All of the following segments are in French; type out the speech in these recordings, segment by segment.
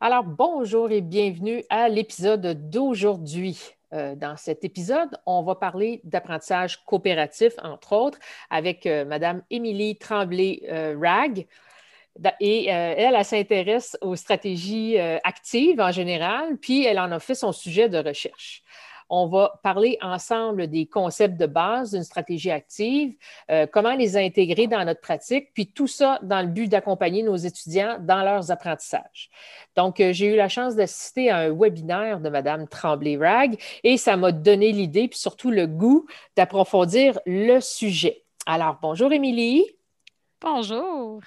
Alors, bonjour et bienvenue à l'épisode d'aujourd'hui. Euh, dans cet épisode, on va parler d'apprentissage coopératif, entre autres, avec euh, Madame Émilie Tremblay-Rag. Et elle, elle s'intéresse aux stratégies actives en général, puis elle en a fait son sujet de recherche. On va parler ensemble des concepts de base d'une stratégie active, euh, comment les intégrer dans notre pratique, puis tout ça dans le but d'accompagner nos étudiants dans leurs apprentissages. Donc, euh, j'ai eu la chance d'assister à un webinaire de Mme Tremblay-Rag et ça m'a donné l'idée, puis surtout le goût d'approfondir le sujet. Alors, bonjour Émilie. Bonjour.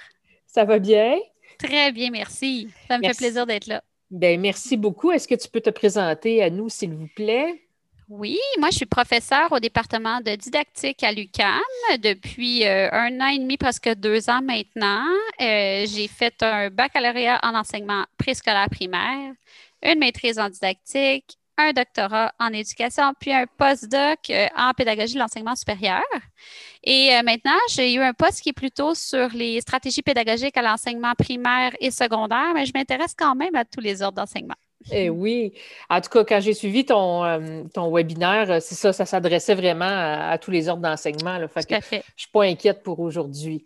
Ça va bien? Très bien, merci. Ça me fait plaisir d'être là. Bien, merci beaucoup. Est-ce que tu peux te présenter à nous, s'il vous plaît? Oui, moi, je suis professeure au département de didactique à l'UCAM depuis euh, un an et demi, presque deux ans maintenant. Euh, j'ai fait un baccalauréat en enseignement préscolaire primaire, une maîtrise en didactique, un doctorat en éducation, puis un postdoc euh, en pédagogie de l'enseignement supérieur. Et maintenant, j'ai eu un poste qui est plutôt sur les stratégies pédagogiques à l'enseignement primaire et secondaire, mais je m'intéresse quand même à tous les ordres d'enseignement. Eh oui. En tout cas, quand j'ai suivi ton, euh, ton webinaire, euh, c'est ça, ça s'adressait vraiment à, tous les ordres d'enseignement. Fait tout à fait. Je ne suis pas inquiète pour aujourd'hui.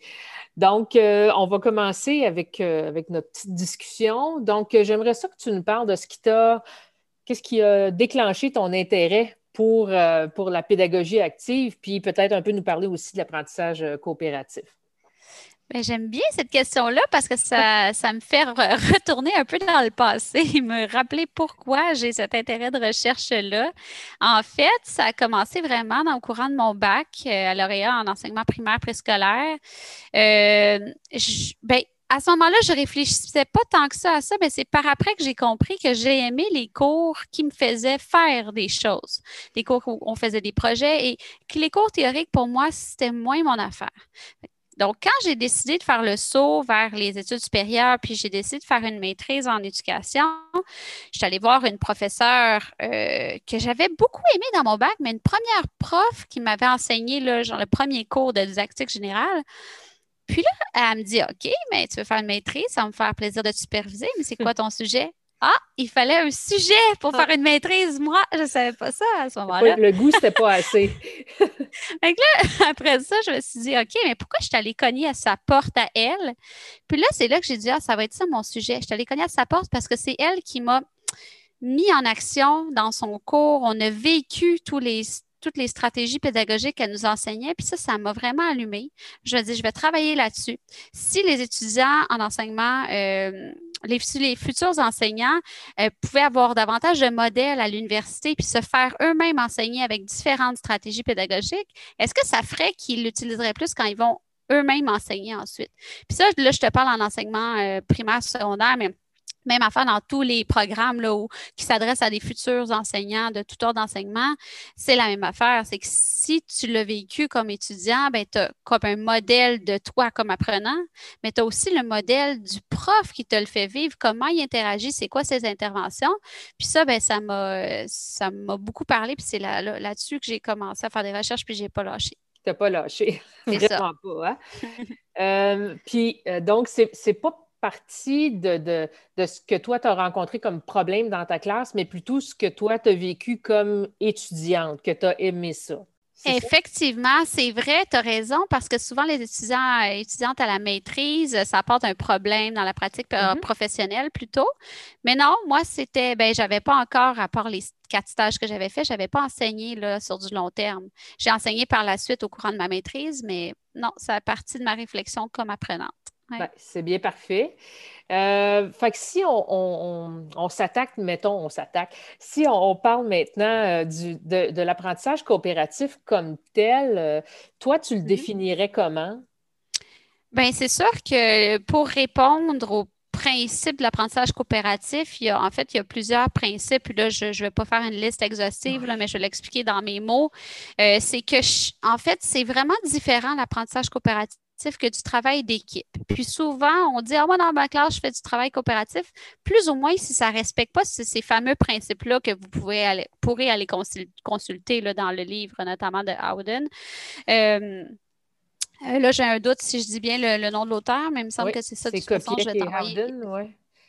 Donc, euh, on va commencer avec, avec notre petite discussion. Donc, j'aimerais ça que tu nous parles de ce qui t'a, qu'est-ce qui a déclenché ton intérêt pour, pour la pédagogie active, puis peut-être un peu nous parler aussi de l'apprentissage coopératif. Ben, j'aime bien cette question-là parce que ça, ça me fait retourner un peu dans le passé et me rappeler pourquoi j'ai cet intérêt de recherche-là. En fait, ça a commencé vraiment dans le courant de mon bac euh, à lauréat en enseignement primaire préscolaire. Euh, ben, à ce moment-là, je réfléchissais pas tant que ça à ça, mais c'est par après que j'ai compris que j'ai aimé les cours qui me faisaient faire des choses, des cours où on faisait des projets et que les cours théoriques, pour moi, c'était moins mon affaire. Donc, quand j'ai décidé de faire le saut vers les études supérieures, puis j'ai décidé de faire une maîtrise en éducation, je suis allée voir une professeure euh, que j'avais beaucoup aimée dans mon bac, mais une première prof qui m'avait enseigné là, le premier cours de didactique générale. Puis là, elle me dit OK, mais tu veux faire une maîtrise, ça va me faire plaisir de te superviser, mais c'est quoi ton sujet? Ah, il fallait un sujet pour faire une maîtrise. Moi, je ne savais pas ça à ce moment-là. Le goût, c'était pas assez. Donc là, après ça, je me suis dit, OK, mais pourquoi je suis allée cogner à sa porte à elle? Puis là, c'est là que j'ai dit, ah, ça va être ça mon sujet. Je suis allée cogner à sa porte parce que c'est elle qui m'a mis en action dans son cours. On a vécu tous les toutes les stratégies pédagogiques qu'elle nous enseignait. Puis ça, ça m'a vraiment allumé. Je me dis, je vais travailler là-dessus. Si les étudiants en enseignement euh, les, les, futurs enseignants euh, pouvaient avoir davantage de modèles à l'université puis se faire eux-mêmes enseigner avec différentes stratégies pédagogiques, est-ce que ça ferait qu'ils l'utiliseraient plus quand ils vont eux-mêmes enseigner ensuite? Puis ça, là, je te parle en enseignement euh, primaire, secondaire, mais même affaire dans tous les programmes là, où, qui s'adressent à des futurs enseignants de tout ordre d'enseignement, c'est la même affaire. C'est que si tu l'as vécu comme étudiant, ben, tu as comme un modèle de toi comme apprenant, mais tu as aussi le modèle du prof qui te le fait vivre, comment il interagit, c'est quoi ses interventions? Puis ça, ben, ça m'a ça m'a beaucoup parlé, puis c'est là, là-dessus que j'ai commencé à faire des recherches, puis je n'ai pas lâché. Tu n'as pas lâché. Vraiment pas. Hein? Euh, puis euh, donc, c'est pas partie de, ce que toi, tu as rencontré comme problème dans ta classe, mais plutôt ce que toi, tu as vécu comme étudiante, que tu as aimé ça. Effectivement, c'est vrai, tu as raison, parce que souvent les étudiants et étudiantes à la maîtrise, ça apporte un problème dans la pratique mm-hmm. professionnelle plutôt. Mais non, moi, c'était, ben, j'avais pas encore, à part les quatre stages que j'avais faits, j'avais pas enseigné là, sur du long terme. J'ai enseigné par la suite au courant de ma maîtrise, mais non, ça a partie de ma réflexion comme apprenante. Ben, c'est bien parfait. Euh, fait que si on, s'attaque, mettons, on s'attaque, si on, parle maintenant euh, du, de, l'apprentissage coopératif comme tel, euh, toi, tu le mm-hmm. définirais comment? Bien, c'est sûr que pour répondre aux principes de l'apprentissage coopératif, il y a, en fait, il y a plusieurs principes. Là, je ne vais pas faire une liste exhaustive, là, mais je vais l'expliquer dans mes mots. c'est que, en fait, c'est vraiment différent l'apprentissage coopératif que du travail d'équipe. Puis souvent, on dit Ah, moi, dans ma classe, je fais du travail coopératif. Plus ou moins, si ça ne respecte pas ces fameux principes-là que vous pouvez aller, pourrez aller consulter là, dans le livre, notamment de Howden. Euh, euh, là, j'ai un doute si je dis bien le, nom de l'auteur, mais il me semble que c'est ça. C'est.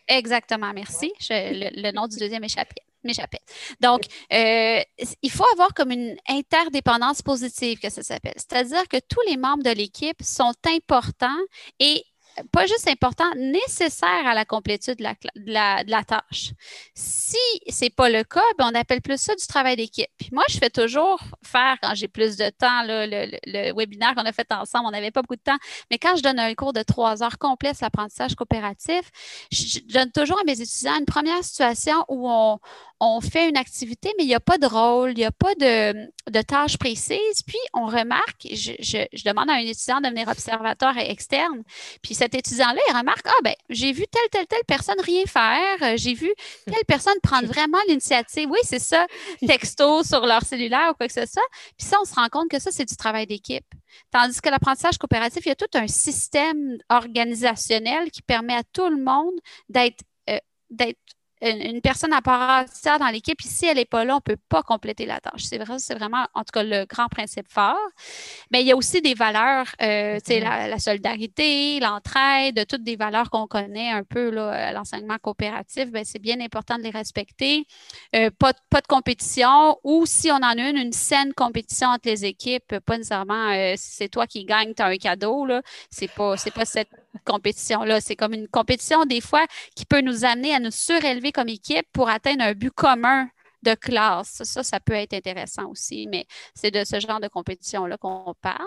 Exactement, merci. le, nom du deuxième échappait m'échappait. Donc, euh, il faut avoir comme une interdépendance positive que ça s'appelle. C'est-à-dire que tous les membres de l'équipe sont importants et pas juste important, nécessaire à la complétude de la, tâche. Si ce n'est pas le cas, ben, on appelle plus ça du travail d'équipe. moi, je fais toujours faire, quand j'ai plus de temps, le, webinaire qu'on a fait ensemble, on n'avait pas beaucoup de temps, mais quand je donne un cours de trois heures complet sur l'apprentissage coopératif, je donne toujours à mes étudiants une première situation où on, fait une activité, mais il n'y a pas de rôle, il n'y a pas de, tâches précises. Puis, on remarque, je, demande à un étudiant de devenir observateur externe. Puis, cet étudiant-là, il remarque, ah ben, j'ai vu telle, telle, telle personne rien faire. Euh, j'ai vu telle personne prendre vraiment l'initiative. Oui, c'est ça, texto sur leur cellulaire ou quoi que ce soit. Puis ça, on se rend compte que ça, c'est du travail d'équipe. Tandis que l'apprentissage coopératif, il y a tout un système organisationnel qui permet à tout le monde d'être euh, d'être une, personne à part entière dans l'équipe, si elle n'est pas là, on ne peut pas compléter la tâche. C'est vrai, c'est vraiment, en tout cas, le grand principe fort. Mais il y a aussi des valeurs, euh, tu sais, mm-hmm. la, solidarité, l'entraide, toutes des valeurs qu'on connaît un peu, là, l'enseignement coopératif, ben, c'est bien important de les respecter. Euh, pas, pas de compétition ou si on en a une, une saine compétition entre les équipes, pas nécessairement euh, si c'est toi qui gagne, tu as un cadeau, là. C'est pas, c'est pas cette compétition-là. C'est comme une compétition, des fois, qui peut nous amener à nous surélever comme équipe pour atteindre un but commun de classe. Ça, ça peut être intéressant aussi, mais c'est de ce genre de compétition-là qu'on parle.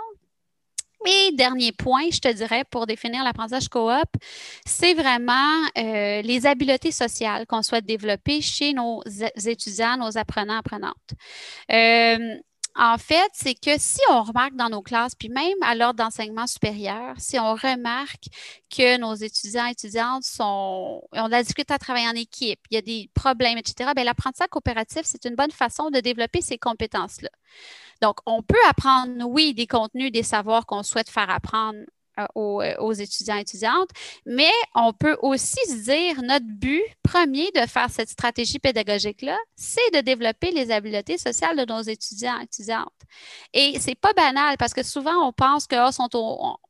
Et dernier point, je te dirais, pour définir l'apprentissage coop, c'est vraiment euh, les habiletés sociales qu'on souhaite développer chez nos étudiants, nos apprenants, apprenantes. Euh, en fait, c'est que si on remarque dans nos classes, puis même à l'ordre d'enseignement supérieur, si on remarque que nos étudiants et étudiantes sont, ont de la difficulté à travailler en équipe, il y a des problèmes, etc., bien, l'apprentissage coopératif, c'est une bonne façon de développer ces compétences-là. Donc, on peut apprendre, oui, des contenus, des savoirs qu'on souhaite faire apprendre euh, aux, étudiants et étudiantes, mais on peut aussi se dire, notre but premier de faire cette stratégie pédagogique-là, c'est de développer les habiletés sociales de nos étudiants et étudiantes. Et c'est pas banal parce que souvent, on pense qu'ils oh, sont,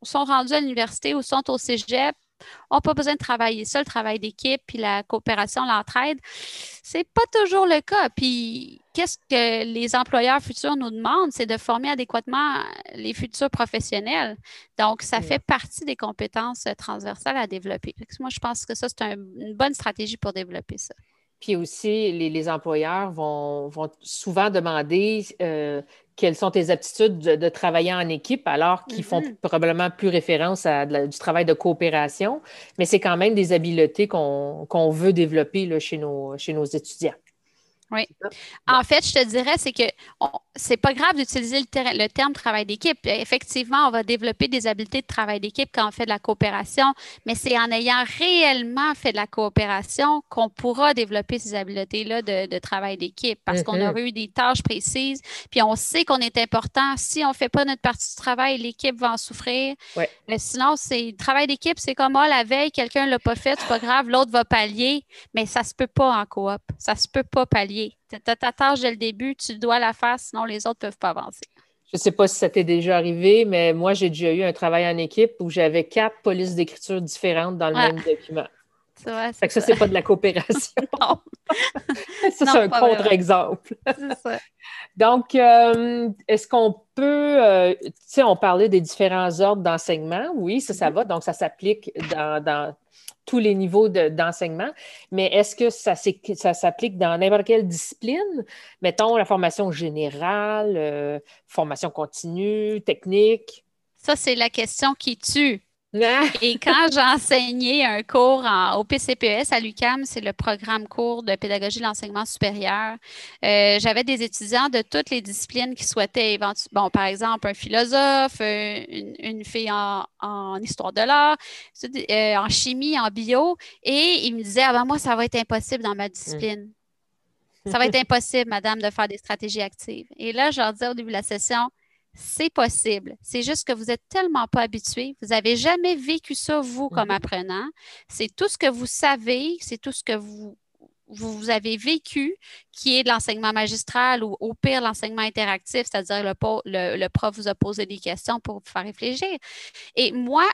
sont rendus à l'université ou sont au cégep n'a pas besoin de travailler ça, le travail d'équipe, puis la coopération, l'entraide. C'est pas toujours le cas. Puis, qu'est-ce que les employeurs futurs nous demandent? C'est de former adéquatement les futurs professionnels. Donc, ça fait partie des compétences transversales à développer. Moi, je pense que ça, c'est une bonne stratégie pour développer ça. Puis aussi, les, employeurs vont, souvent demander euh, quelles sont tes aptitudes de, travailler en équipe, alors qu'ils font mm-hmm. probablement plus référence à du travail de coopération, mais c'est quand même des habiletés qu'on veut développer là, chez, nos, chez nos étudiants. Oui. En fait, je te dirais, c'est que c'est pas grave d'utiliser le, terme travail d'équipe. Effectivement, on va développer des habiletés de travail d'équipe quand on fait de la coopération, mais c'est en ayant réellement fait de la coopération qu'on pourra développer ces habiletés-là de, travail d'équipe parce qu'on aura mm-hmm. eu des tâches précises, puis on sait qu'on est important. Si on ne fait pas notre partie du travail, l'équipe va en souffrir. Mais sinon, c'est travail d'équipe, c'est comme oh, la veille, quelqu'un ne l'a pas fait, c'est pas grave, l'autre va pallier, mais ça se peut pas en coop. Ça se peut pas pallier. Tu as ta tâche dès le début, tu dois la faire, sinon les autres ne peuvent pas avancer. Je ne sais pas si ça t'est déjà arrivé, mais moi, j'ai déjà eu un travail en équipe où j'avais quatre polices d'écriture différentes dans le même document. Ça, fait que ça, c'est pas de la coopération. non. ça, c'est un contre-exemple. Donc, euh, est-ce qu'on peut, euh, tu sais, on parlait des différents ordres d'enseignement. Oui, ça, ça mm-hmm. va. Donc, ça s'applique dans, tous les niveaux d'enseignement, mais est-ce que ça, s'applique dans n'importe quelle discipline? Mettons la formation générale, euh, formation continue, technique. Ça, c'est la question qui tue. Et quand j'enseignais un cours au PCPS à l'UCAM, c'est le programme cours de pédagogie de l'enseignement supérieur, euh, j'avais des étudiants de toutes les disciplines qui souhaitaient, bon, par exemple, un philosophe, euh, une, fille en, histoire de l'art, euh, en chimie, en bio, et ils me disaient, ah ben moi, ça va être impossible dans ma discipline. Ça va être impossible, madame, de faire des stratégies actives. Et là, je leur disais au début de la session, c'est possible. C'est juste que vous n'êtes tellement pas habitué. Vous n'avez jamais vécu ça, vous, comme mhm. apprenant. C'est tout ce que vous savez, c'est tout ce que vous, vous avez vécu, qui est de l'enseignement magistral ou au pire l'enseignement interactif, c'est-à-dire le, le, le, prof vous a posé des questions pour vous faire réfléchir. Et moi,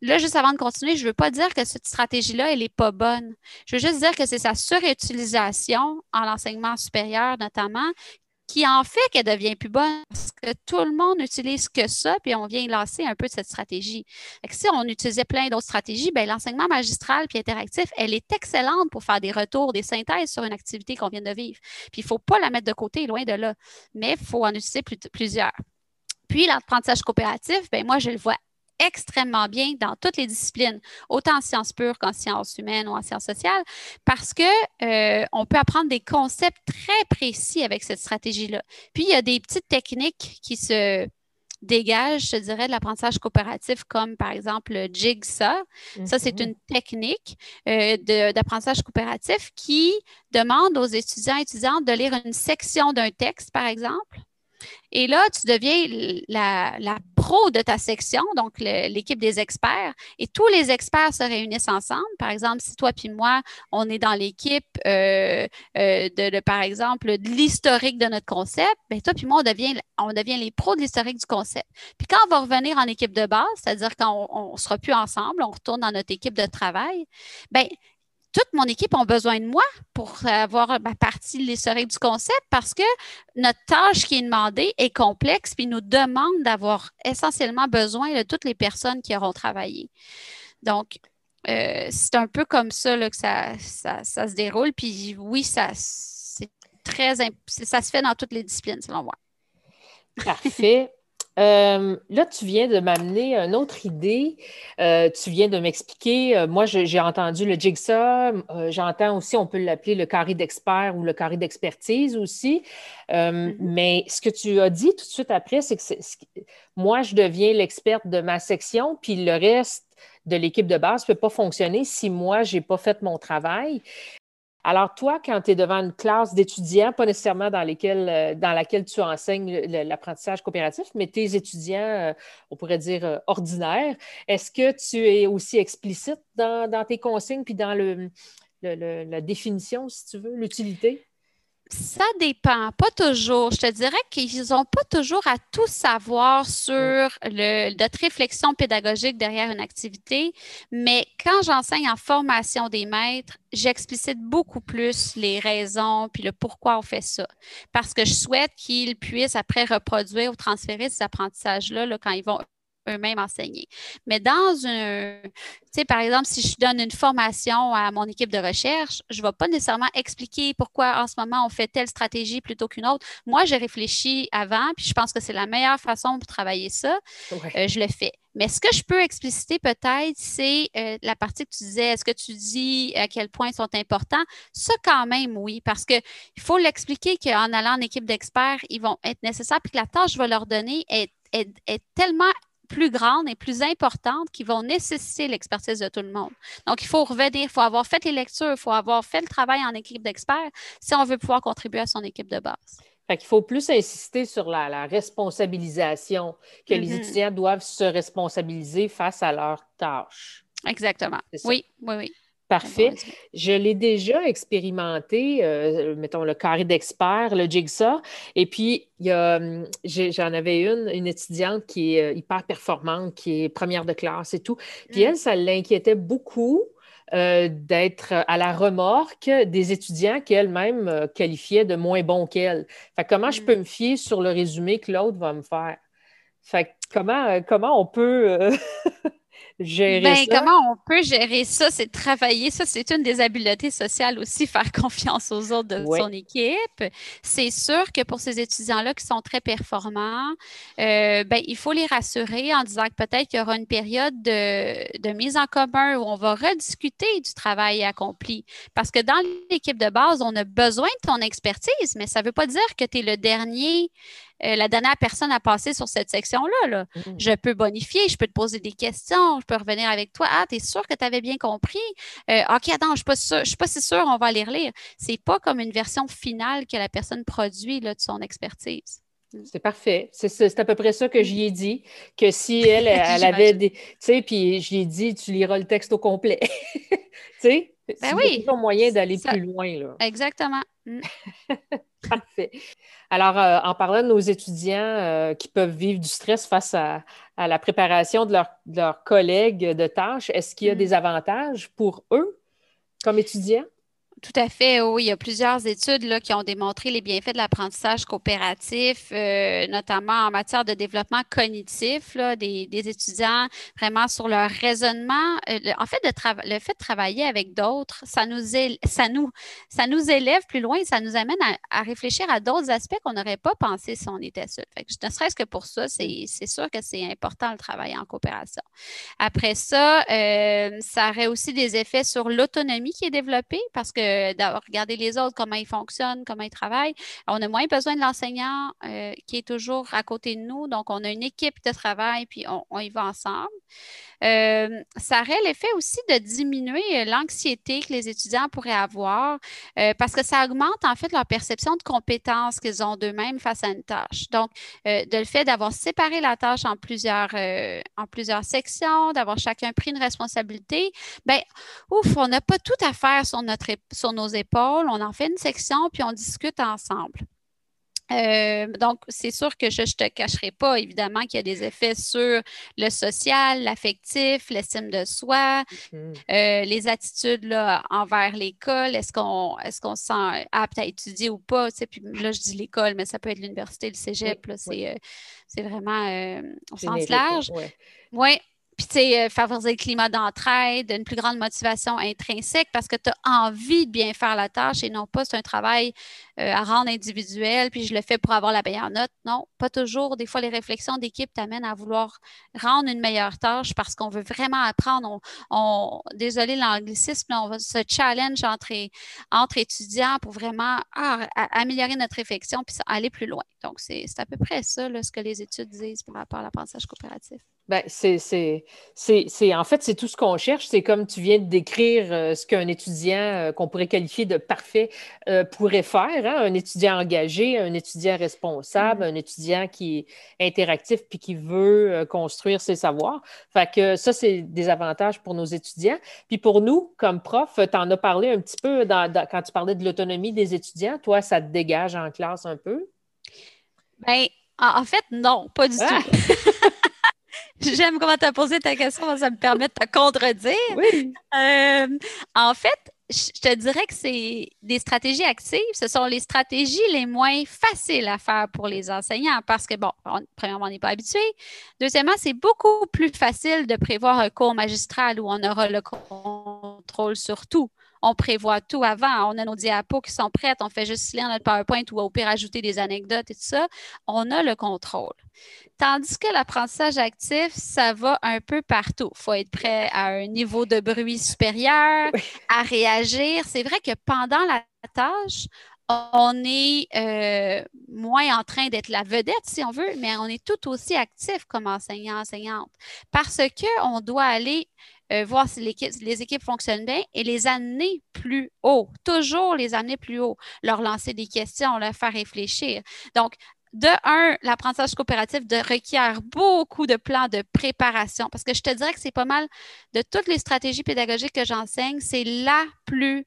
là, juste avant de continuer, je ne veux pas dire que cette stratégie-là, elle n'est pas bonne. Je veux juste dire que c'est sa surutilisation en l'enseignement supérieur, notamment, qui en fait qu'elle devient plus bonne parce que tout le monde n'utilise que ça, puis on vient lasser un peu de cette stratégie. si on utilisait plein d'autres stratégies, ben, l'enseignement magistral puis interactif, elle est excellente pour faire des retours, des synthèses sur une activité qu'on vient de vivre. Puis il ne faut pas la mettre de côté, loin de là, mais il faut en utiliser plusieurs. Puis l'apprentissage coopératif, ben moi, je le vois extrêmement bien dans toutes les disciplines, autant en sciences pures qu'en sciences humaines ou en sciences sociales, parce que euh, on peut apprendre des concepts très précis avec cette stratégie-là. Puis il y a des petites techniques qui se dégagent, je dirais, de l'apprentissage coopératif, comme par exemple le Jigsaw. Ça, c'est mhm. une technique euh, d'apprentissage coopératif qui demande aux étudiants et étudiantes de lire une section d'un texte, par exemple, et là, tu deviens la, pro de ta section, donc l'équipe des experts, et tous les experts se réunissent ensemble. Par exemple, si toi puis moi, on est dans l'équipe euh, euh, de, par exemple, de l'historique de notre concept, bien, toi puis moi, on devient, on devient les pros de l'historique du concept. Puis quand on va revenir en équipe de base, c'est-à-dire quand on ne sera plus ensemble, on retourne dans notre équipe de travail, bien, toute mon équipe a besoin de moi pour avoir ma partie de l'historique du concept parce que notre tâche qui est demandée est complexe puis nous demande d'avoir essentiellement besoin de toutes les personnes qui auront travaillé. Donc, euh, c'est un peu comme ça que ça, ça, se déroule. Puis oui, ça, c'est très, ça se fait dans toutes les disciplines, selon moi. Parfait. Euh, là, tu viens de m'amener une autre idée. Euh, tu viens de m'expliquer. Euh, moi, j'ai entendu le jigsaw. J'entends aussi, on peut l'appeler le carré d'expert ou le carré d'expertise aussi. Mm-hmm. Mais ce que tu as dit tout de suite après, c'est que moi, je deviens l'experte de ma section, puis le reste de l'équipe de base ne peut pas fonctionner si moi, je n'ai pas fait mon travail. Alors, toi, quand tu es devant une classe d'étudiants, pas nécessairement dans, euh, laquelle tu enseignes l'apprentissage coopératif, mais tes étudiants, euh, on pourrait dire euh, ordinaires, est-ce que tu es aussi explicite dans, tes consignes puis dans la définition, si tu veux, l'utilité? Ça dépend, pas toujours. Je te dirais qu'ils n'ont pas toujours à tout savoir sur notre réflexion pédagogique derrière une activité, mais quand j'enseigne en formation des maîtres, j'explicite beaucoup plus les raisons puis le pourquoi on fait ça. Parce que je souhaite qu'ils puissent après reproduire ou transférer ces apprentissages-là là, quand ils vont eux-mêmes enseigner. Mais dans un, tu sais, par exemple, si je donne une formation à mon équipe de recherche, je ne vais pas nécessairement expliquer pourquoi en ce moment on fait telle stratégie plutôt qu'une autre. Moi, j'ai réfléchi avant, puis je pense que c'est la meilleure façon pour travailler ça. Euh, je le fais. Mais ce que je peux expliciter peut-être, c'est euh, la partie que tu disais, est-ce que tu dis à quel point ils sont importants? Ça, quand même, oui, parce qu'il faut l'expliquer qu'en allant en équipe d'experts, ils vont être nécessaires, puis que la tâche que je vais leur donner est, est, est tellement plus grandes et plus importantes qui vont nécessiter l'expertise de tout le monde. Donc, il faut revenir, il faut avoir fait les lectures, il faut avoir fait le travail en équipe d'experts si on veut pouvoir contribuer à son équipe de base. Fait qu'il faut plus insister sur la, responsabilisation, que les mm-hmm. étudiants doivent se responsabiliser face à leurs tâches. Exactement. Oui, oui, oui. Parfait. Je l'ai déjà expérimenté, euh, mettons le carré d'expert, le jigsaw. Et puis, hum, j'en avais une, une étudiante qui est euh, hyper performante, qui est première de classe et tout. Puis elle, mm. ça l'inquiétait beaucoup. Euh, d'être à la remorque des étudiants qu'elle-même qualifiait de moins bons qu'elle. Fait comment je peux mm. me fier sur le résumé que l'autre va me faire? Fait comment, comment on peut gérer ben, Comment on peut gérer ça? C'est travailler. Ça, c'est une des habiletés sociales aussi, faire confiance aux autres de son équipe. C'est sûr que pour ces étudiants-là qui sont très performants, euh, ben, il faut les rassurer en disant que peut-être qu'il y aura une période de, de, mise en commun où on va rediscuter du travail accompli. Parce que dans l'équipe de base, on a besoin de ton expertise, mais ça ne veut pas dire que tu es le dernier euh, la dernière personne à passer sur cette section-là. mm Je peux bonifier, je peux te poser des questions, je peux revenir avec toi. Ah, tu es sûr que tu avais bien compris? Euh, OK, attends, je ne suis, suis, pas si sûre, on va les relire. Ce n'est pas comme une version finale que la personne produit là, de son expertise. Mm. C'est parfait. C'est à peu près ça que j'y ai dit, que si elle, elle avait des... Tu sais, puis j'y ai dit, tu liras le texte au complet. tu sais? Ben oui. C'est moyen d'aller plus loin. Là. Exactement. Mm. Parfait. Alors, en parlant de nos étudiants qui peuvent vivre du stress face à, la préparation de, leurs collègues de tâches, est-ce qu'il y a mm. des avantages pour eux comme étudiants? Tout à fait, oui. Il y a plusieurs études là, qui ont démontré les bienfaits de l'apprentissage coopératif, euh, notamment en matière de développement cognitif là, des, étudiants, vraiment sur leur raisonnement. Euh, en fait, le fait de travailler avec d'autres, ça nous, ça, nous, ça nous élève plus loin, ça nous amène à, réfléchir à d'autres aspects qu'on n'aurait pas pensé si on était seul. Fait que, ne serait-ce que pour ça, c'est sûr que c'est important le travail en coopération. Après ça, euh, ça aurait aussi des effets sur l'autonomie qui est développée parce que d'avoir regarder les autres, comment ils fonctionnent, comment ils travaillent. On a moins besoin de l'enseignant euh, qui est toujours à côté de nous. Donc, on a une équipe de travail, puis on y va ensemble. Euh, ça aurait l'effet aussi de diminuer euh, l'anxiété que les étudiants pourraient avoir euh, parce que ça augmente en fait leur perception de compétences qu'ils ont d'eux-mêmes face à une tâche. Donc, de le fait d'avoir séparé la tâche en plusieurs, en plusieurs sections, d'avoir chacun pris une responsabilité, ben ouf, on n'a pas tout à faire sur, notre, sur nos épaules. On en fait une section puis on discute ensemble. Euh, donc, c'est sûr que je ne te cacherai pas, évidemment, qu'il y a des effets sur le social, l'affectif, l'estime de soi, mhm. euh, les attitudes là, envers l'école. Est-ce qu'on est qu'on se sent apte à étudier ou pas? puis là, je dis l'école, mais ça peut être l'université, le cégep. Euh, c'est vraiment au sens large. Oui. Ouais. Puis, tu sais, euh, favoriser le climat d'entraide, une plus grande motivation intrinsèque parce que tu as envie de bien faire la tâche et non pas c'est un travail euh, à rendre individuel, puis je le fais pour avoir la meilleure note. Non, pas toujours. Des fois, les réflexions d'équipe t'amènent à vouloir rendre une meilleure tâche parce qu'on veut vraiment apprendre. On, désolé l'anglicisme, on va se challenge entre, entre étudiants pour vraiment ah, améliorer notre réflexion puis aller plus loin. Donc, c'est à peu près ça, ce que les études disent par rapport à l'apprentissage coopératif. Ben, c'est, en fait, c'est tout ce qu'on cherche. C'est comme tu viens de décrire euh, ce qu'un étudiant euh, qu'on pourrait qualifier de parfait euh, pourrait faire. Hein. Un étudiant engagé, un étudiant responsable, mm-hmm. un étudiant qui est interactif puis qui veut construire ses savoirs. Fait que ça, c'est des avantages pour nos étudiants. Puis pour nous, comme prof, tu en as parlé un petit peu quand tu parlais de l'autonomie des étudiants. Toi, ça te dégage en classe un peu? Bien, en fait, non, pas du ah! tout. J'aime comment tu as posé ta question, ça me permet de te contredire. Oui. Euh, en fait, je te dirais que c'est des stratégies actives. Ce sont les stratégies les moins faciles à faire pour les enseignants parce que, bon, premièrement, on n'est pas habitué. Deuxièmement, c'est beaucoup plus facile de prévoir un cours magistral où on aura le contrôle sur tout on prévoit tout avant. On a nos diapos qui sont prêtes, on fait juste lire notre PowerPoint ou au pire ajouter des anecdotes et tout ça. On a le contrôle. Tandis que l'apprentissage actif, ça va un peu partout. Il faut être prêt à un niveau de bruit supérieur, à réagir. C'est vrai que pendant la tâche, on est euh, moins en train d'être la vedette, si on veut, mais on est tout aussi actif comme enseignant, enseignante, parce qu'on doit aller euh, voir si les équipes fonctionnent bien et les amener plus haut, toujours les amener plus haut, leur lancer des questions, leur faire réfléchir. Donc, de un, l'apprentissage coopératif de, requiert beaucoup de plans de préparation parce que je te dirais que c'est pas mal de toutes les stratégies pédagogiques que j'enseigne, c'est la plus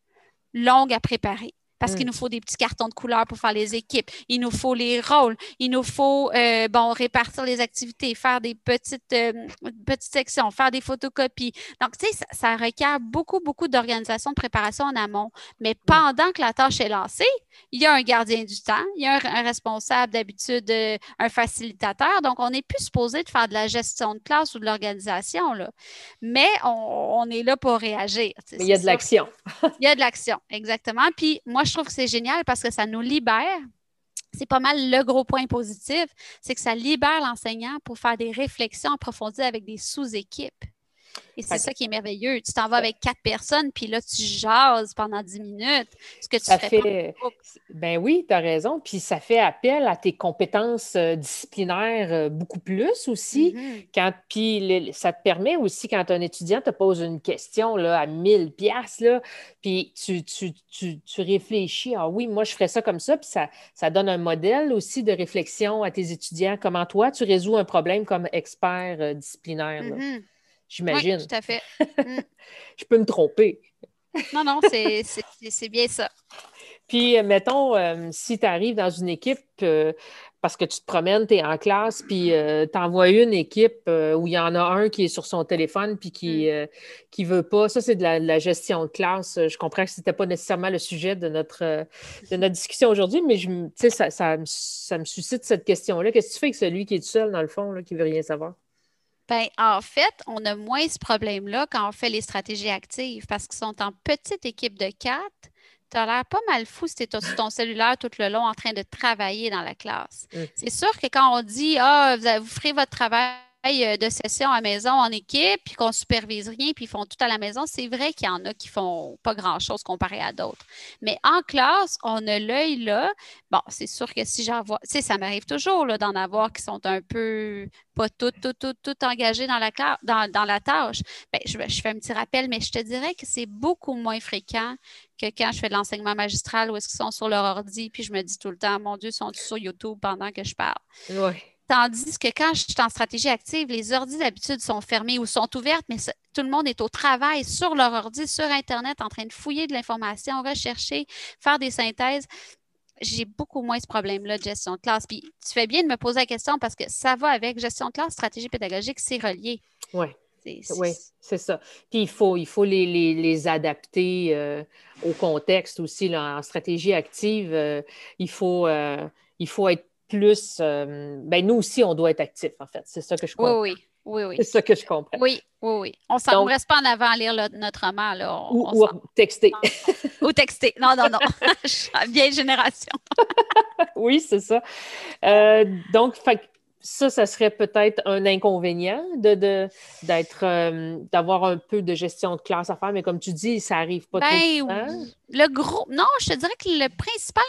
longue à préparer parce qu'il mm. nous faut des petits cartons de couleur pour faire les équipes. Il nous faut les rôles. Il nous faut, euh, bon, répartir les activités, faire des petites, euh, petites sections, faire des photocopies. Donc, tu sais, ça, requiert beaucoup, beaucoup d'organisation, de préparation en amont. Mais mm. pendant que la tâche est lancée, il y a un gardien du temps, il y a un, responsable d'habitude, euh, un facilitateur. Donc, on n'est plus supposé de faire de la gestion de classe ou de l'organisation, là. Mais on, est là pour réagir. il y a de l'action. il y a de l'action, exactement. Puis, moi, je je trouve que c'est génial parce que ça nous libère. C'est pas mal le gros point positif, c'est que ça libère l'enseignant pour faire des réflexions approfondies avec des sous-équipes. Et c'est ça qui est merveilleux. Tu t'en vas avec quatre personnes, puis là, tu jases pendant dix minutes. Ce que tu ça fait. Ben oui, tu as raison. Puis ça fait appel à tes compétences euh, disciplinaires euh, beaucoup plus aussi. Mm-hmm. quand, puis ça te permet aussi, quand un étudiant te pose une question là, à 1000 pièces puis tu, tu, réfléchis, ah oui, moi, je ferais ça comme ça, puis ça, ça donne un modèle aussi de réflexion à tes étudiants. Comment toi, tu résous un problème comme expert euh, disciplinaire j'imagine. Oui, tout à fait. Mm. je peux me tromper. non, non, c'est bien ça. Puis, euh, mettons, euh, si tu arrives dans une équipe euh, parce que tu te promènes, tu es en classe, puis tu envoies une équipe où il y en a un qui est sur son téléphone puis qui ne mm. veut pas. Ça, c'est de, la, gestion de classe. Je comprends que ce n'était pas nécessairement le sujet de notre, de notre discussion aujourd'hui, mais je, ça, ça, ça, me suscite cette question-là. Qu'est-ce que tu fais avec celui qui est tout seul, dans le fond, là, qui ne veut rien savoir? Ben, en fait, on a moins ce problème-là quand on fait les stratégies actives parce qu'ils sont en petite équipe de quatre. Tu as l'air pas mal fou si tu es sur ton cellulaire tout le long en train de travailler dans la classe. Mm. C'est sûr que quand on dit Ah, vous ferez votre travail de session à maison en équipe, puis qu'on supervise rien, puis ils font tout à la maison, c'est vrai qu'il y en a qui font pas grand-chose comparé à d'autres. Mais en classe, on a l'œil là. Bon, c'est sûr que si j'en vois, tu sais, ça m'arrive toujours d'en avoir qui sont un peu pas tout, tout, tout, tout engagés dans la, dans, dans la tâche. Bien, je, je, fais un petit rappel, mais je te dirais que c'est beaucoup moins fréquent que quand je fais de l'enseignement magistral où est-ce qu'ils sont sur leur ordi, puis je me dis tout le temps, mon Dieu, sont ils sur YouTube pendant que je parle? Oui. Tandis que quand je suis en stratégie active, les ordi d'habitude sont fermés ou sont ouvertes, mais tout le monde est au travail sur leur ordi, sur Internet, en train de fouiller de l'information, rechercher, faire des synthèses. J'ai beaucoup moins ce problème-là de gestion de classe. Puis tu fais bien de me poser la question parce que ça va avec gestion de classe, stratégie pédagogique, c'est relié. Oui. Oui, c'est ça. Puis il faut, il faut les, adapter euh, au contexte aussi. Là, en stratégie active, euh, il, faut, euh, il faut être plus. Euh, ben, nous aussi, on doit être actifs, en fait. C'est ça que je comprends. Oui, oui. oui, C'est ça que je comprends. Oui, oui, oui. On ne reste pas en avant à lire notre roman. Là. ou, texter. ou texter. Non, non, non. vieille génération. oui, c'est ça. Euh, donc, fait, ça, ça serait peut-être un inconvénient de, d'être, euh, d'avoir un peu de gestion de classe à faire, mais comme tu dis, ça n'arrive pas tout le ben, temps. Le gros, non, je te dirais que le principal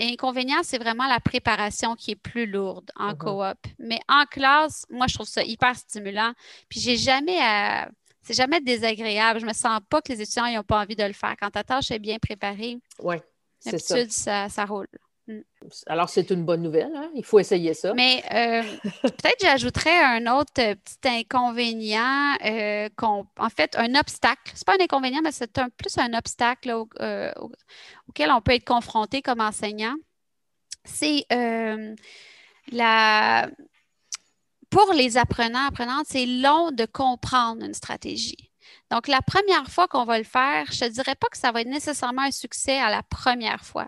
inconvénient, c'est vraiment la préparation qui est plus lourde en uh-huh. coop. Mais en classe, moi, je trouve ça hyper stimulant. Puis j'ai jamais à. C'est jamais désagréable. Je me sens pas que les étudiants n'ont pas envie de le faire. Quand ta tâche est bien préparée, ouais, d'habitude, ça. ça roule. Alors, c'est une bonne nouvelle. Hein? Il faut essayer ça. Mais euh, peut-être j'ajouterais un autre euh, petit inconvénient, euh, en fait, un obstacle. Ce n'est pas un inconvénient, mais c'est un, plus un obstacle auquel on peut être confronté comme enseignant. C'est la. Pour les apprenants, apprenantes, c'est long de comprendre une stratégie. Donc, la première fois qu'on va le faire, je ne dirais pas que ça va être nécessairement un succès à la première fois.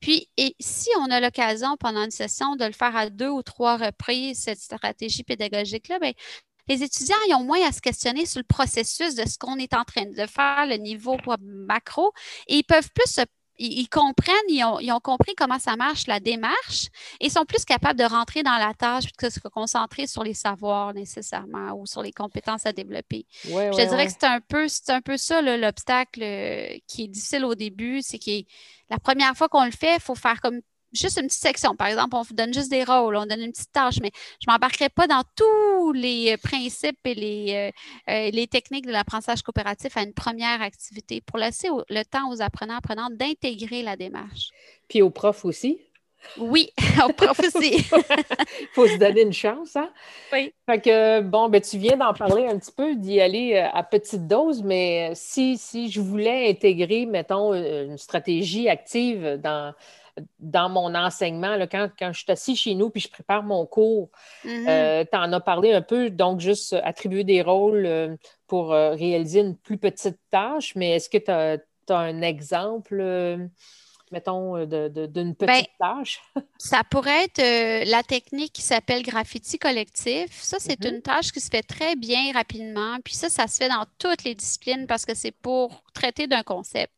Puis, et si on a l'occasion pendant une session de le faire à deux ou trois reprises, cette stratégie pédagogique-là, bien, les étudiants ils ont moins à se questionner sur le processus de ce qu'on est en train de faire, le niveau macro, et ils peuvent plus se ils, comprennent, ils ont, compris comment ça marche, la démarche, et sont plus capables de rentrer dans la tâche que de se concentrer sur les savoirs nécessairement ou sur les compétences à développer. je dirais que c'est un peu, c'est un peu ça l'obstacle euh, qui est difficile au début, c'est que la première fois qu'on le fait, il faut faire comme juste une petite section. Par exemple, on vous donne juste des rôles, on donne une petite tâche, mais je ne m'embarquerai pas dans tous les euh, principes et les, euh, euh, les techniques de l'apprentissage coopératif à une première activité pour laisser le temps aux apprenants apprenantes d'intégrer la démarche. Puis aux profs aussi? Oui, aux profs aussi. Il faut se donner une chance, hein? Oui. Fait que, bon, ben, tu viens d'en parler un petit peu, d'y aller à petite dose, mais si, si je voulais intégrer, mettons, une stratégie active dans, dans mon enseignement, là, quand, quand je suis assis chez nous puis je prépare mon cours, mm-hmm. euh, tu en as parlé un peu, donc juste attribuer des rôles euh, pour euh, réaliser une plus petite tâche, mais est-ce que tu as, un exemple? Mettons, d'une petite ben, tâche? ça pourrait être la technique qui s'appelle graffiti collectif. Ça, c'est mm-hmm. une tâche qui se fait très bien rapidement. Puis ça, ça se fait dans toutes les disciplines parce que c'est pour traiter d'un concept.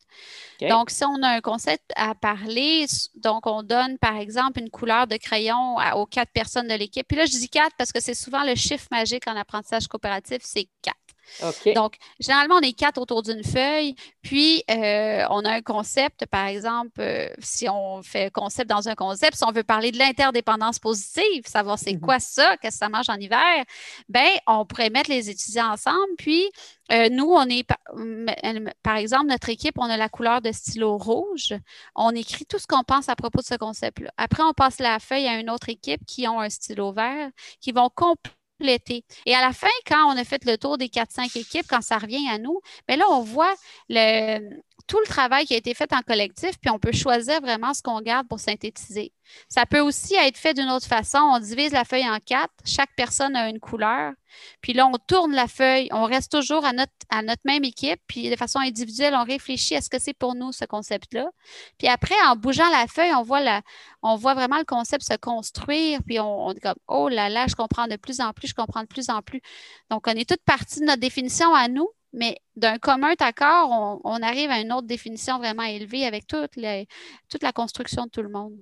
Donc, si on a un concept à parler, donc on donne par exemple une couleur de crayon aux quatre personnes de l'équipe. Puis là, je dis quatre parce que c'est souvent le chiffre magique en apprentissage coopératif, c'est quatre. Donc, généralement, on est quatre autour d'une feuille, puis euh, on a un concept, par exemple, euh, si on fait concept dans un concept, si on veut parler de l'interdépendance positive, savoir c'est mhm. quoi ça, qu'est-ce que ça marche en hiver, ben on pourrait mettre les étudiants ensemble, puis euh, nous, on est, par exemple, notre équipe, on a la couleur de stylo rouge. On écrit tout ce qu'on pense à propos de ce concept-là. Après, on passe la feuille à une autre équipe qui ont un stylo vert, qui vont et à la fin, quand on a fait le tour des 4-5 équipes, quand ça revient à nous, bien là, on voit le, tout le travail qui a été fait en collectif, puis on peut choisir vraiment ce qu'on garde pour synthétiser. Ça peut aussi être fait d'une autre façon. On divise la feuille en quatre. Chaque personne a une couleur. Puis là, on tourne la feuille. On reste toujours à notre, à notre même équipe. Puis de façon individuelle, on réfléchit à ce que c'est pour nous, ce concept-là. Puis après, en bougeant la feuille, on voit, la, on voit vraiment le concept se construire. Puis on, on est comme, oh là là, je comprends de plus en plus, je comprends de plus en plus. Donc, on est toute partie de notre définition à nous. Mais d'un commun accord, on, arrive à une autre définition vraiment élevée avec toute, la construction de tout le monde.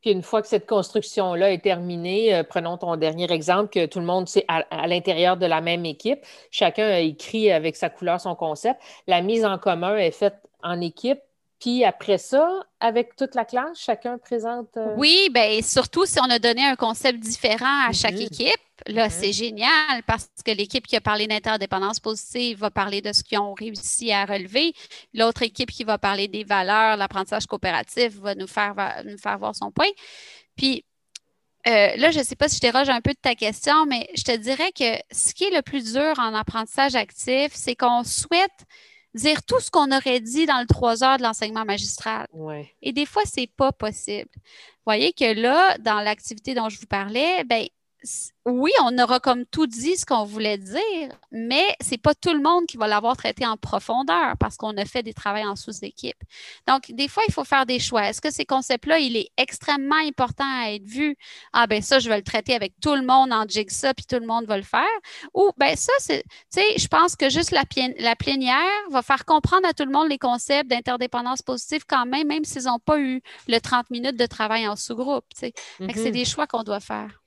Puis une fois que cette construction-là est terminée, euh, prenons ton dernier exemple, que tout le monde c'est à, l'intérieur de la même équipe, chacun a écrit avec sa couleur son concept. La mise en commun est faite en équipe. Puis après ça, avec toute la classe, chacun présente. Euh, oui, bien surtout si on a donné un concept différent à chaque mhm. équipe, Là, c'est génial parce que l'équipe qui a parlé d'interdépendance positive va parler de ce qu'ils ont réussi à relever. L'autre équipe qui va parler des valeurs, l'apprentissage coopératif, va nous faire, nous faire voir son point. Puis, euh, là, je ne sais pas si je déroge un peu de ta question, mais je te dirais que ce qui est le plus dur en apprentissage actif, c'est qu'on souhaite dire tout ce qu'on aurait dit dans le trois heures de l'enseignement magistral. Et des fois, ce n'est pas possible. Vous voyez que là, dans l'activité dont je vous parlais, ben, oui, on aura comme tout dit ce qu'on voulait dire, mais c'est pas tout le monde qui va l'avoir traité en profondeur parce qu'on a fait des travaux en sous-équipe. Donc, des fois, il faut faire des choix. Est-ce que ces concepts-là, il est extrêmement important à être vu? Ah, ben ça, je vais le traiter avec tout le monde en jigsaw, puis tout le monde va le faire. Ou, ben ça, c'est, tu sais, je pense que juste la, la plénière va faire comprendre à tout le monde les concepts d'interdépendance positive quand même, même s'ils n'ont pas eu le 30 minutes de travail en sous-groupe, tu sais. c'est mm-hmm. des choix qu'on doit faire.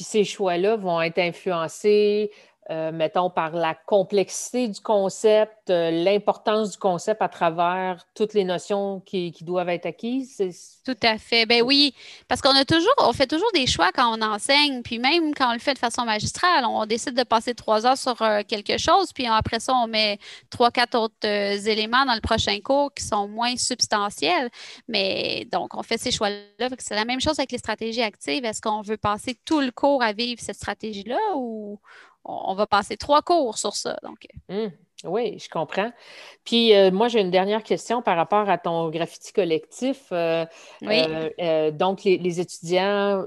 Puis ces choix-là vont être influencés euh, mettons, par la complexité du concept, euh, l'importance du concept à travers toutes les notions qui, doivent être acquises? Tout à fait. Ben oui, parce qu'on a toujours, on fait toujours des choix quand on enseigne, puis même quand on le fait de façon magistrale, on décide de passer trois heures sur euh, quelque chose, puis après ça, on met trois, quatre autres éléments dans le prochain cours qui sont moins substantiels. Mais donc, on fait ces choix-là. C'est la même chose avec les stratégies actives. Est-ce qu'on veut passer tout le cours à vivre cette stratégie-là ou on, va passer trois cours sur ça. Donc. Euh. Hum, oui, je comprends. Puis euh, moi, j'ai une dernière question par rapport à ton graffiti collectif. Euh, oui. donc, les, étudiants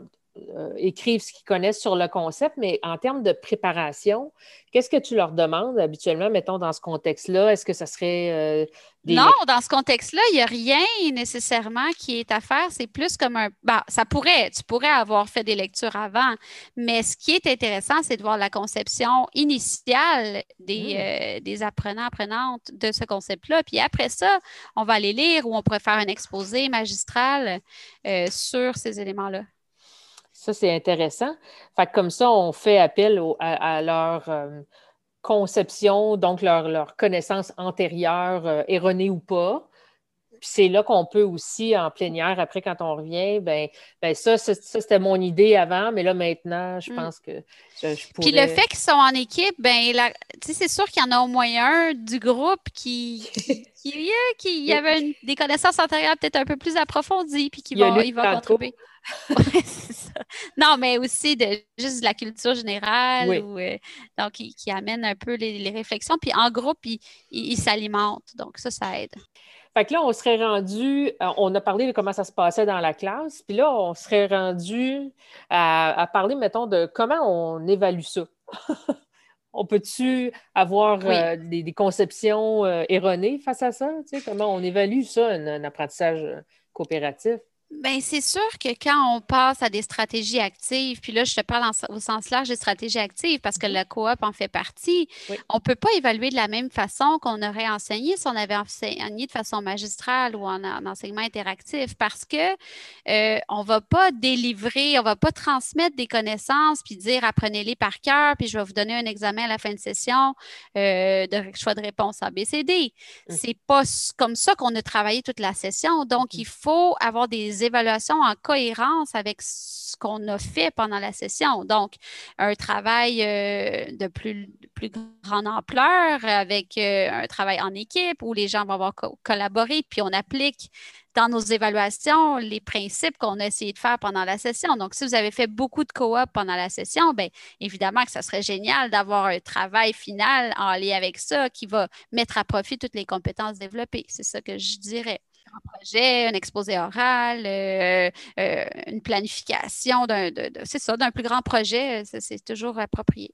écrivent ce qu'ils connaissent sur le concept, mais en termes de préparation, qu'est-ce que tu leur demandes habituellement, mettons, dans ce contexte-là? Est-ce que ça serait non, dans ce contexte-là, il n'y a rien nécessairement qui est à faire. C'est plus comme un. Bah, ça pourrait, tu pourrais avoir fait des lectures avant, mais ce qui est intéressant, c'est de voir la conception initiale des, mmh. euh, des apprenants, apprenantes de ce concept-là. Puis après ça, on va aller lire ou on pourrait faire un exposé magistral euh, sur ces éléments-là. Ça, c'est intéressant. Fait comme ça, on fait appel à, leur. Euh, conception, donc leur, leur connaissance antérieure, euh, erronée ou pas. Puis c'est là qu'on peut aussi, en plénière, après, quand on revient, ben, ben ça, ça, c'était mon idée avant, mais là, maintenant, je mm. pense que je, pourrais... Puis le fait qu'ils sont en équipe, ben, c'est sûr qu'il y en a au moins un du groupe qui, qui, qui, y avait des connaissances antérieures peut-être un peu plus approfondies, puis qui va, il va contribuer. Non, mais aussi de juste de la culture générale, euh, donc qui, amène un peu les, réflexions. Puis en groupe, ils s'alimentent. Donc ça, ça aide. Fait que là, on serait rendu, euh, on a parlé de comment ça se passait dans la classe, puis là, on serait rendu à, parler, mettons, de comment on évalue ça. on peut-tu avoir euh, des, conceptions erronées face à ça? Tu sais, comment on évalue ça, un apprentissage coopératif? Bien, c'est sûr que quand on passe à des stratégies actives, puis là, je te parle au sens large des stratégies actives parce que mm-hmm. la coop en fait partie, on ne peut pas évaluer de la même façon qu'on aurait enseigné si on avait enseigné de façon magistrale ou en, enseignement interactif parce que euh, on ne va pas délivrer, on ne va pas transmettre des connaissances puis dire apprenez-les par cœur, puis je vais vous donner un examen à la fin de session euh, de choix de réponse ABCD. Mm. C'est pas comme ça qu'on a travaillé toute la session. Donc, mm. il faut avoir des évaluations en cohérence avec ce qu'on a fait pendant la session. Donc, un travail euh, de plus, plus grande ampleur avec euh, un travail en équipe où les gens vont avoir collaboré, puis on applique dans nos évaluations les principes qu'on a essayé de faire pendant la session. Donc, si vous avez fait beaucoup de co-op pendant la session, bien évidemment que ça serait génial d'avoir un travail final en lien avec ça qui va mettre à profit toutes les compétences développées. C'est ça que je dirais un projet, un exposé oral, euh, euh, une planification d'un, c'est ça, d'un plus grand projet, c'est toujours approprié.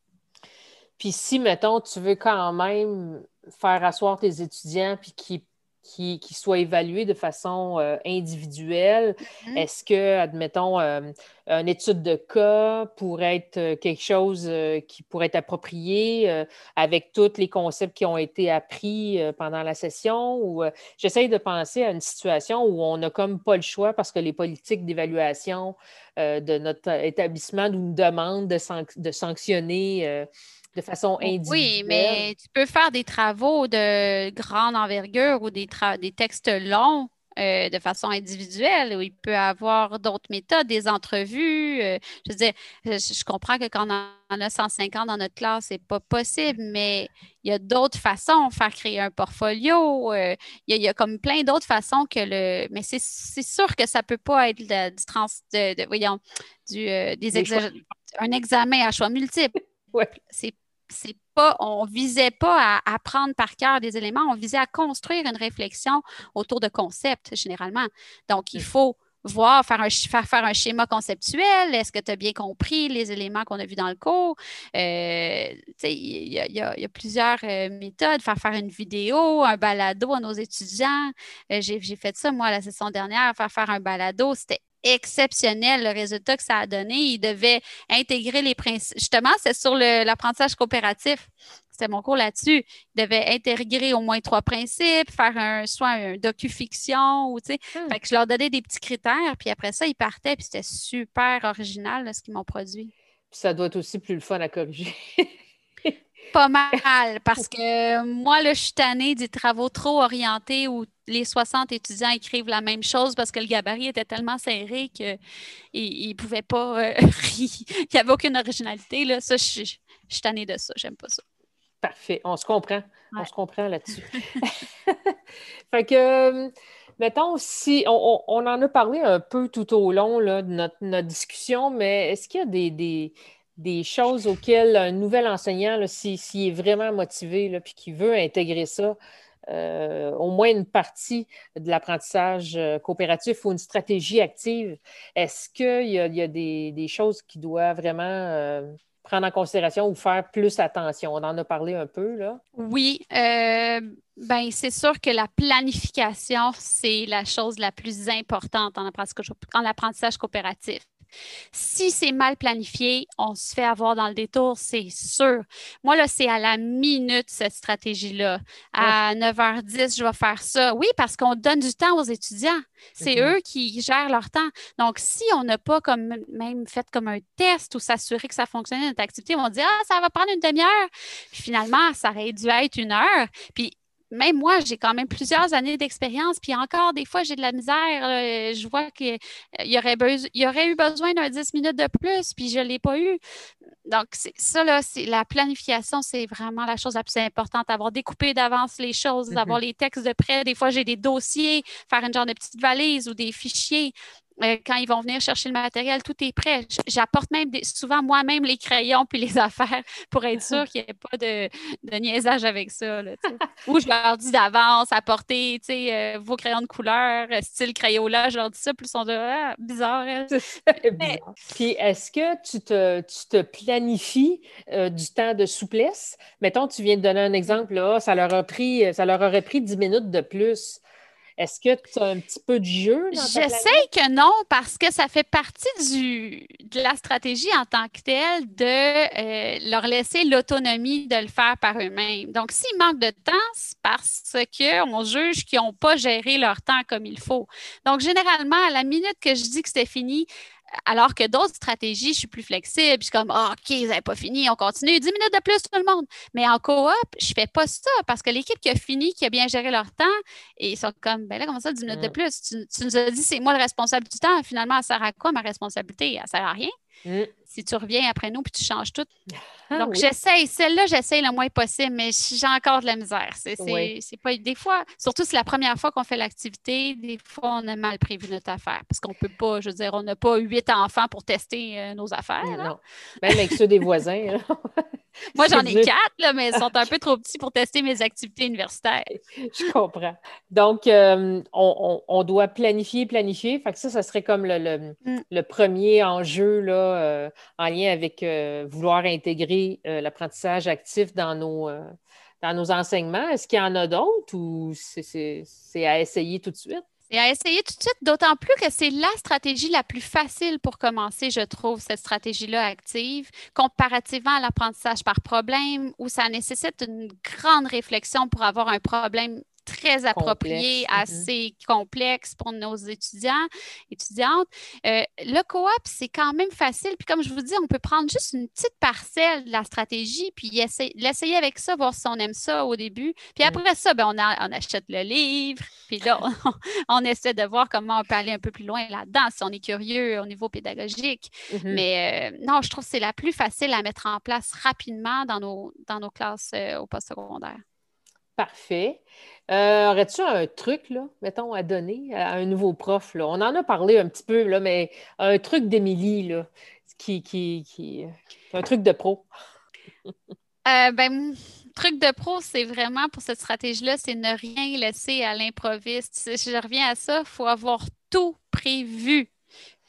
Puis si, mettons, tu veux quand même faire asseoir tes étudiants puis qu'ils qui, soit évalué de façon euh, individuelle? Mm-hmm. Est-ce que, admettons, euh, une étude de cas pourrait être euh, quelque chose qui pourrait être approprié avec tous les concepts qui ont été appris pendant la session? Ou j'essaye de penser à une situation où on n'a comme pas le choix parce que les politiques d'évaluation de notre établissement nous demandent de sanctionner de façon individuelle. Oui, mais tu peux faire des travaux de grande envergure ou des, des textes longs euh, de façon individuelle, où il peut y avoir d'autres méthodes, des entrevues. Euh, je veux dire, je, comprends que quand on en a 150 dans notre classe, c'est pas possible, mais il y a d'autres façons, faire créer un portfolio. Euh, il, y a, comme plein d'autres façons que le. Mais c'est sûr que ça peut pas être du trans, de, voyons, du, des, un examen à choix multiples. Ouais. C'est c'est pas, on visait pas à apprendre par cœur des éléments, on visait à construire une réflexion autour de concepts généralement. Donc, il faut voir, faire un, faire, un schéma conceptuel. Est-ce que tu as bien compris les éléments qu'on a vus dans le cours? Euh, il y, a plusieurs euh, méthodes. Faire faire une vidéo, un balado à nos étudiants. Euh, j'ai fait ça, moi, la session dernière, faire faire un balado. C'était exceptionnel le résultat que ça a donné. Il devait intégrer les principes. Justement, c'est sur l'apprentissage coopératif. C'était mon cours là-dessus. Il devait intégrer au moins trois principes, faire un, soit un docu-fiction ou, tu sais. Hmm. Fait que je leur donnais des petits critères, puis après ça, ils partaient, puis c'était super original, ce qu'ils m'ont produit. Puis ça doit être aussi plus le fun à corriger. Pas mal, parce que moi, là, je suis tannée des travaux trop orientés où les 60 étudiants écrivent la même chose parce que le gabarit était tellement serré qu'ils ne pouvaient pas. Euh, il n'y avait aucune originalité. Là. Ça, je, suis tannée de ça. J'aime pas ça. Parfait. On se comprend. On se comprend là-dessus. fait que. Euh, mettons, si on, en a parlé un peu tout au long de notre, discussion, mais est-ce qu'il y a des, des choses auxquelles un nouvel enseignant, s'il est vraiment motivé et qui veut intégrer ça, euh, au moins une partie de l'apprentissage euh, coopératif ou une stratégie active, est-ce qu'il y a, des, choses qui doivent vraiment euh, prendre en considération ou faire plus attention? On en a parlé un peu, là. Oui. ben, c'est sûr que la planification, c'est la chose la plus importante en apprentissage coopératif. Si c'est mal planifié, on se fait avoir dans le détour, c'est sûr. Moi, là, c'est à la minute, cette stratégie-là. À 9h10, je vais faire ça. Oui, parce qu'on donne du temps aux étudiants. C'est eux qui gèrent leur temps. Donc, si on n'a pas comme même fait comme un test ou s'assurer que ça fonctionnait notre activité, on dit Ah, ça va prendre une demi-heure. Finalement, ça aurait dû être une heure. Puis même moi, j'ai quand même plusieurs années d'expérience, puis encore des fois, j'ai de la misère. je vois qu'il euh, y aurait, y aurait eu besoin d'un 10 minutes de plus, puis je ne l'ai pas eu. Donc, ça, là, la planification, c'est vraiment la chose la plus importante. Avoir découpé d'avance les choses, avoir mm-hmm. les textes de près. Des fois, j'ai des dossiers, faire une genre de petite valise ou des fichiers. Euh, quand ils vont venir chercher le matériel, tout est prêt. J'apporte même souvent moi-même les crayons puis les affaires pour être sûr qu'il n'y ait pas de, de, niaisage avec ça. Ou je leur dis d'avance, apporter euh, vos crayons de couleur, euh, style Crayola, je leur dis ça, plus ils sont de ah, bizarre. Puis est-ce que tu te, tu te planifies du temps de souplesse? Mettons, tu viens de donner un exemple, là, ça leur a pris, ça leur aurait pris 10 minutes de plus. Est-ce que tu as un petit peu de jeu? J'essaie que non, parce que ça fait partie du, de la stratégie en tant que telle de euh, leur laisser l'autonomie de le faire par eux-mêmes. Donc, s'ils manquent de temps, c'est parce qu'on juge qu'ils n'ont pas géré leur temps comme il faut. Donc, généralement, à la minute que je dis que c'était fini, alors que d'autres stratégies, je suis plus flexible. Je suis comme, ah, OK, vous n'avez pas fini, on continue. 10 minutes de plus, tout le monde. Mais en coop, je ne fais pas ça parce que l'équipe qui a fini, qui a bien géré leur temps, et ils sont comme, ben là, comment ça, 10 minutes de mm. plus? Tu, tu nous as dit, c'est moi le responsable du temps. Finalement, ça sert à quoi ma responsabilité? Elle ne sert à rien. Mm. Si tu reviens après nous puis tu changes tout. Ah Donc, j'essaye. Celle-là, j'essaye le moins possible, mais j'ai encore de la misère. C'est, pas, des fois, surtout si c'est la première fois qu'on fait l'activité, des fois, on a mal prévu notre affaire. Parce qu'on peut pas, je veux dire, on n'a pas huit enfants pour tester euh, nos affaires. Non. Même avec ceux des voisins. Moi, j'en ai quatre, mais ils sont un peu trop petits pour tester mes activités universitaires. Je comprends. Donc, euh, on, doit planifier, planifier. Fait que ça, ça serait comme le, mm. premier enjeu là, euh, en lien avec euh, vouloir intégrer l'apprentissage actif dans nos, dans nos enseignements. Est-ce qu'il y en a d'autres ou c'est à essayer tout de suite? Et à essayer tout de suite, d'autant plus que c'est la stratégie la plus facile pour commencer, je trouve, cette stratégie-là active, comparativement à l'apprentissage par problème, où ça nécessite une grande réflexion pour avoir un problème très approprié, mm-hmm. assez complexe pour nos étudiants, étudiantes. Euh, le coop, c'est quand même facile. Puis comme je vous dis, on peut prendre juste une petite parcelle de la stratégie, puis l'essayer avec ça, voir si on aime ça au début. Puis mm. après ça, ben, on, on, achète le livre, puis là, on, essaie de voir comment on peut aller un peu plus loin là-dedans, si on est curieux au niveau pédagogique. Mm-hmm. Mais euh, non, je trouve que c'est la plus facile à mettre en place rapidement dans nos, dans nos classes euh, au postsecondaire. Parfait. Euh, aurais-tu un truc, là, mettons, à donner à un nouveau prof? Là? On en a parlé un petit peu, là, mais un truc d'Émilie, qui, qui, qui, un truc de pro. euh, ben, truc de pro, c'est vraiment pour cette stratégie-là, c'est ne rien laisser à l'improviste. Si je reviens à ça, il faut avoir tout prévu.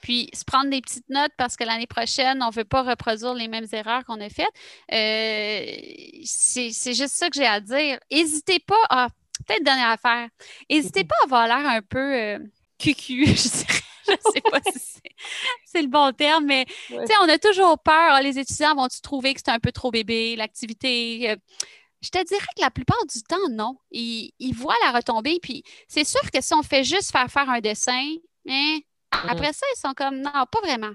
Puis se prendre des petites notes parce que l'année prochaine, on ne veut pas reproduire les mêmes erreurs qu'on a faites. Euh, c'est juste ça que j'ai à dire. N'hésitez pas à. Peut-être dernière affaire. N'hésitez pas à avoir l'air un peu euh, cucu, je dirais. Je ne sais pas si c'est le bon terme, mais on a toujours peur. Ah, les étudiants vont-tu trouver que c'est un peu trop bébé, l'activité? Euh, je te dirais que la plupart du temps, non. Ils, ils voient la retombée, puis c'est sûr que si on fait juste faire faire un dessin, hein. Après ça, ils sont comme non, pas vraiment.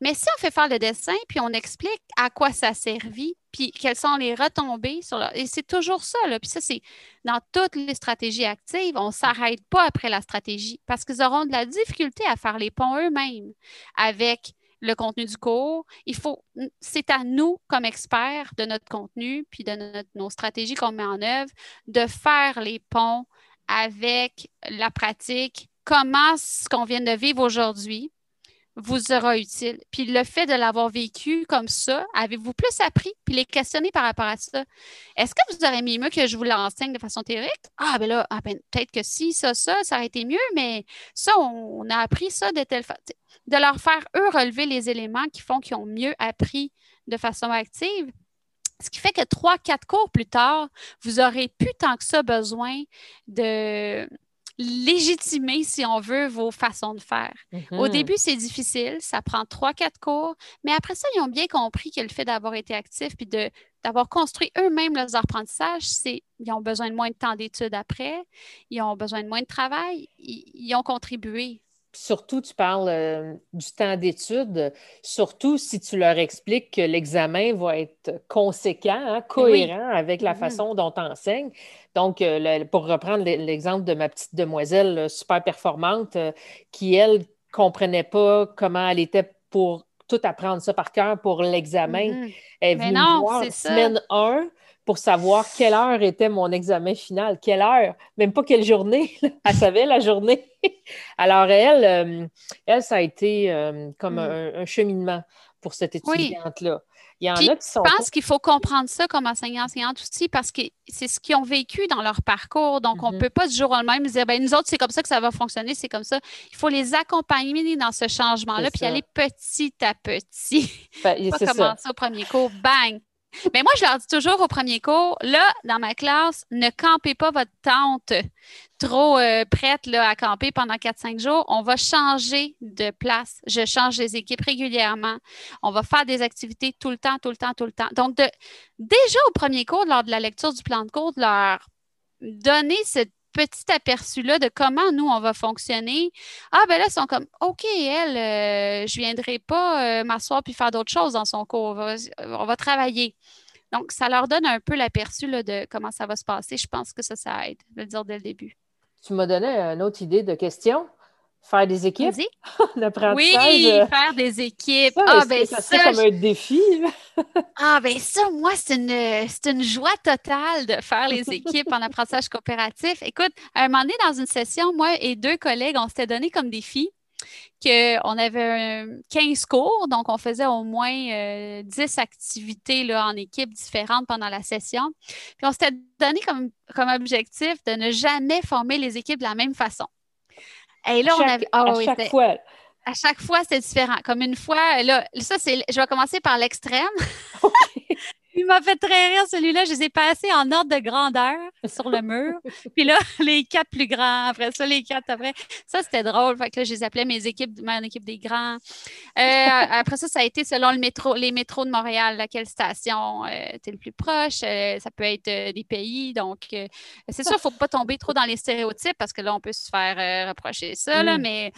Mais si on fait faire le dessin, puis on explique à quoi ça servit, puis quelles sont les retombées sur le... Et c'est toujours ça, là. Puis ça, c'est dans toutes les stratégies actives, on ne s'arrête pas après la stratégie parce qu'ils auront de la difficulté à faire les ponts eux-mêmes avec le contenu du cours. Il faut, c'est à nous, comme experts de notre contenu, puis de nos stratégies qu'on met en œuvre, de faire les ponts avec la pratique comment ce qu'on vient de vivre aujourd'hui vous sera utile. Puis le fait de l'avoir vécu comme ça, avez-vous plus appris? Puis les questionner par rapport à ça. Est-ce que vous aurez mieux que je vous l'enseigne de façon théorique? Ah, ben là, ah, ben, peut-être que si, ça, ça, ça aurait été mieux, mais ça, on, a appris ça de telle façon. De leur faire, eux, relever les éléments qui font qu'ils ont mieux appris de façon active. Ce qui fait que trois, quatre cours plus tard, vous aurez plus tant que ça besoin de, légitimer, si on veut, vos façons de faire. Au mhm. début, c'est difficile, ça prend trois, quatre cours, mais après ça, ils ont bien compris que le fait d'avoir été actif puis de, d'avoir construit eux-mêmes leurs apprentissages, c'est ils ont besoin de moins de temps d'études après, ils ont besoin de moins de travail, ils ont contribué surtout, tu parles euh, du temps d'étude, surtout si tu leur expliques que l'examen va être conséquent, hein, cohérent avec la mm-hmm. façon dont tu enseignes. Donc, euh, pour reprendre l'exemple de ma petite demoiselle super performante, euh, qui, elle, comprenait pas comment elle était pour tout apprendre ça par cœur pour l'examen. Mm-hmm. Elle est venue voir semaine 1 pour savoir quelle heure était mon examen final. Quelle heure? Même pas quelle journée. Elle savait la journée. Alors, elle, euh, elle, ça a été euh, comme mm. un, cheminement pour cette étudiante-là. Il y en a qui sont. Je pense qu'il faut comprendre ça comme enseignant-enseignante aussi parce que c'est ce qu'ils ont vécu dans leur parcours. Donc, on ne mm-hmm. peut pas du jour au lendemain dire, ben, nous autres, c'est comme ça que ça va fonctionner, c'est comme ça. Il faut les accompagner dans ce changement-là, puis aller petit à petit. Ben, pas commencer au premier cours, bang, mais moi, je leur dis toujours au premier cours, là, dans ma classe, ne campez pas votre tente trop euh, prête là, à camper pendant 4-5 jours. On va changer de place. Je change les équipes régulièrement. On va faire des activités tout le temps, tout le temps, tout le temps. Donc, déjà au premier cours, lors de la lecture du plan de cours, de leur donner cette petit aperçu-là de comment nous, on va fonctionner. Ah, ben là, ils sont comme, OK, elle, euh, je ne viendrai pas euh, m'asseoir puis faire d'autres choses dans son cours. On va, travailler. Donc, ça leur donne un peu l'aperçu de comment ça va se passer. Je pense que ça, ça aide de le dire dès le début. Tu m'as donné une autre idée de question. Faire des équipes? oui, euh, faire des équipes. ah, ben ça, ça comme un défi? ah, ben ça, moi, c'est une, une joie totale de faire les équipes en apprentissage coopératif. Écoute, à un moment donné, dans une session, moi et deux collègues, on s'était donné comme défi qu'on avait 15 cours, donc on faisait au moins 10 euh, activités là, en équipe différentes pendant la session. Puis on s'était donné comme, comme objectif de ne jamais former les équipes de la même façon. Et là, on avait. à chaque fois. À chaque fois, c'est différent. Comme une fois, là, ça, c'est. Je vais commencer par l'extrême. Il m'a fait très rire celui-là. Je les ai passés en ordre de grandeur sur le mur. Puis là, les quatre plus grands. Après ça, les quatre après. Ça, c'était drôle. Fait que là, je les appelais mes équipes, mon équipe des grands. Euh, après ça, ça a été selon le métro, les métros de Montréal, laquelle station euh, était le plus proche. Euh, ça peut être des pays. Donc, c'est sûr, il ne faut pas tomber trop dans les stéréotypes parce que là, on peut se faire reprocher ça. Là, mm. mais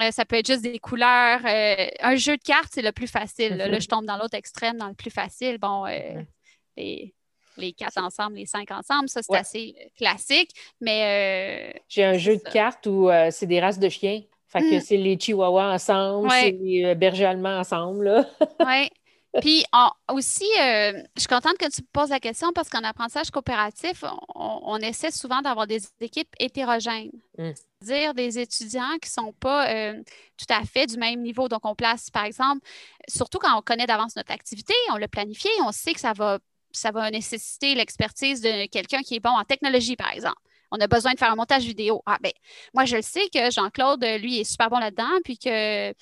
euh, ça peut être juste des couleurs. Euh, un jeu de cartes, c'est le plus facile. Là, je tombe dans l'autre extrême, dans le plus facile. Bon, euh, les, quatre ensemble, les cinq ensemble, ça, c'est assez classique. Mais. J'ai un jeu de cartes où c'est des races de chiens. Fait que hmm. c'est les chihuahuas ensemble, c'est les bergers allemands ensemble. Oui. Puis aussi, je suis contente que tu me poses la question parce qu'en apprentissage coopératif, on, essaie souvent d'avoir des équipes hétérogènes. Hmm dire des étudiants qui ne sont pas euh, tout à fait du même niveau. Donc, on place, par exemple, surtout quand on connaît d'avance notre activité, on l'a planifié, on sait que ça va, ça va nécessiter l'expertise de quelqu'un qui est bon en technologie, par exemple. On a besoin de faire un montage vidéo. Ah, ben, moi, je le sais que Jean-Claude, lui, est super bon là-dedans, puis que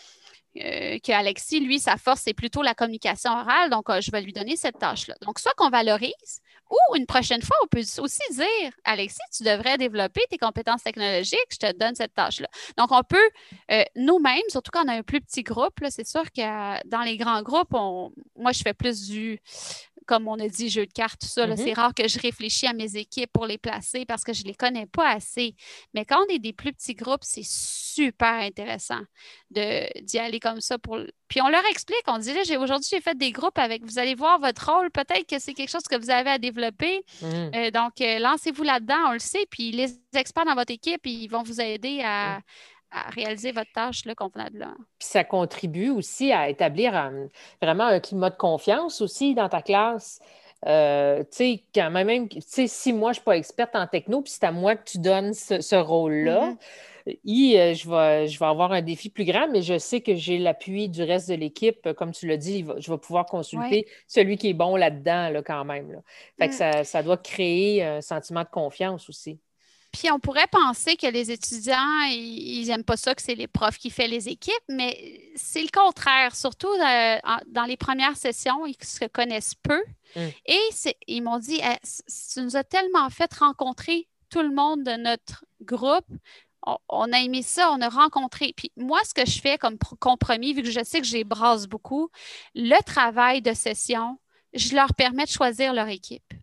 euh, que Alexis, lui, sa force, c'est plutôt la communication orale. Donc, euh, je vais lui donner cette tâche-là. Donc, soit qu'on valorise, ou une prochaine fois, on peut aussi dire, Alexis, tu devrais développer tes compétences technologiques, je te donne cette tâche-là. Donc, on peut euh, nous-mêmes, surtout quand on a un plus petit groupe, c'est sûr que dans les grands groupes, moi, je fais plus du comme on a dit, jeu de cartes, tout ça. Mm-hmm. C'est rare que je réfléchis à mes équipes pour les placer parce que je ne les connais pas assez. Mais quand on est des plus petits groupes, c'est super intéressant d'y aller comme ça. Pour... Puis on leur explique, on dit, aujourd'hui, j'ai fait des groupes avec, vous allez voir votre rôle, peut-être que c'est quelque chose que vous avez à développer. Mm-hmm. Euh, donc, euh, lancez-vous là-dedans, on le sait. Puis les experts dans votre équipe, ils vont vous aider à, mm à réaliser votre tâche là, convenablement. Puis ça contribue aussi à établir euh, vraiment un climat de confiance aussi dans ta classe. Euh, tu sais, quand même, tu sais, si moi, je ne suis pas experte en techno, puis c'est à moi que tu donnes ce, rôle-là, mm-hmm. euh, je, vais, je vais avoir un défi plus grand, mais je sais que j'ai l'appui du reste de l'équipe. Comme tu l'as dit, je vais pouvoir consulter celui qui est bon là-dedans, là, quand même. Là. Fait que mm. ça, ça doit créer un sentiment de confiance aussi. Puis on pourrait penser que les étudiants, ils n'aiment pas ça, que c'est les profs qui font les équipes, mais c'est le contraire. Surtout euh, dans les premières sessions, ils se connaissent peu. Mm. Et ils m'ont dit, eh, tu nous as tellement fait rencontrer tout le monde de notre groupe. On, a aimé ça, on a rencontré. Puis moi, ce que je fais comme compromis, vu que je sais que j'ai brasse beaucoup, le travail de session, je leur permets de choisir leur équipe.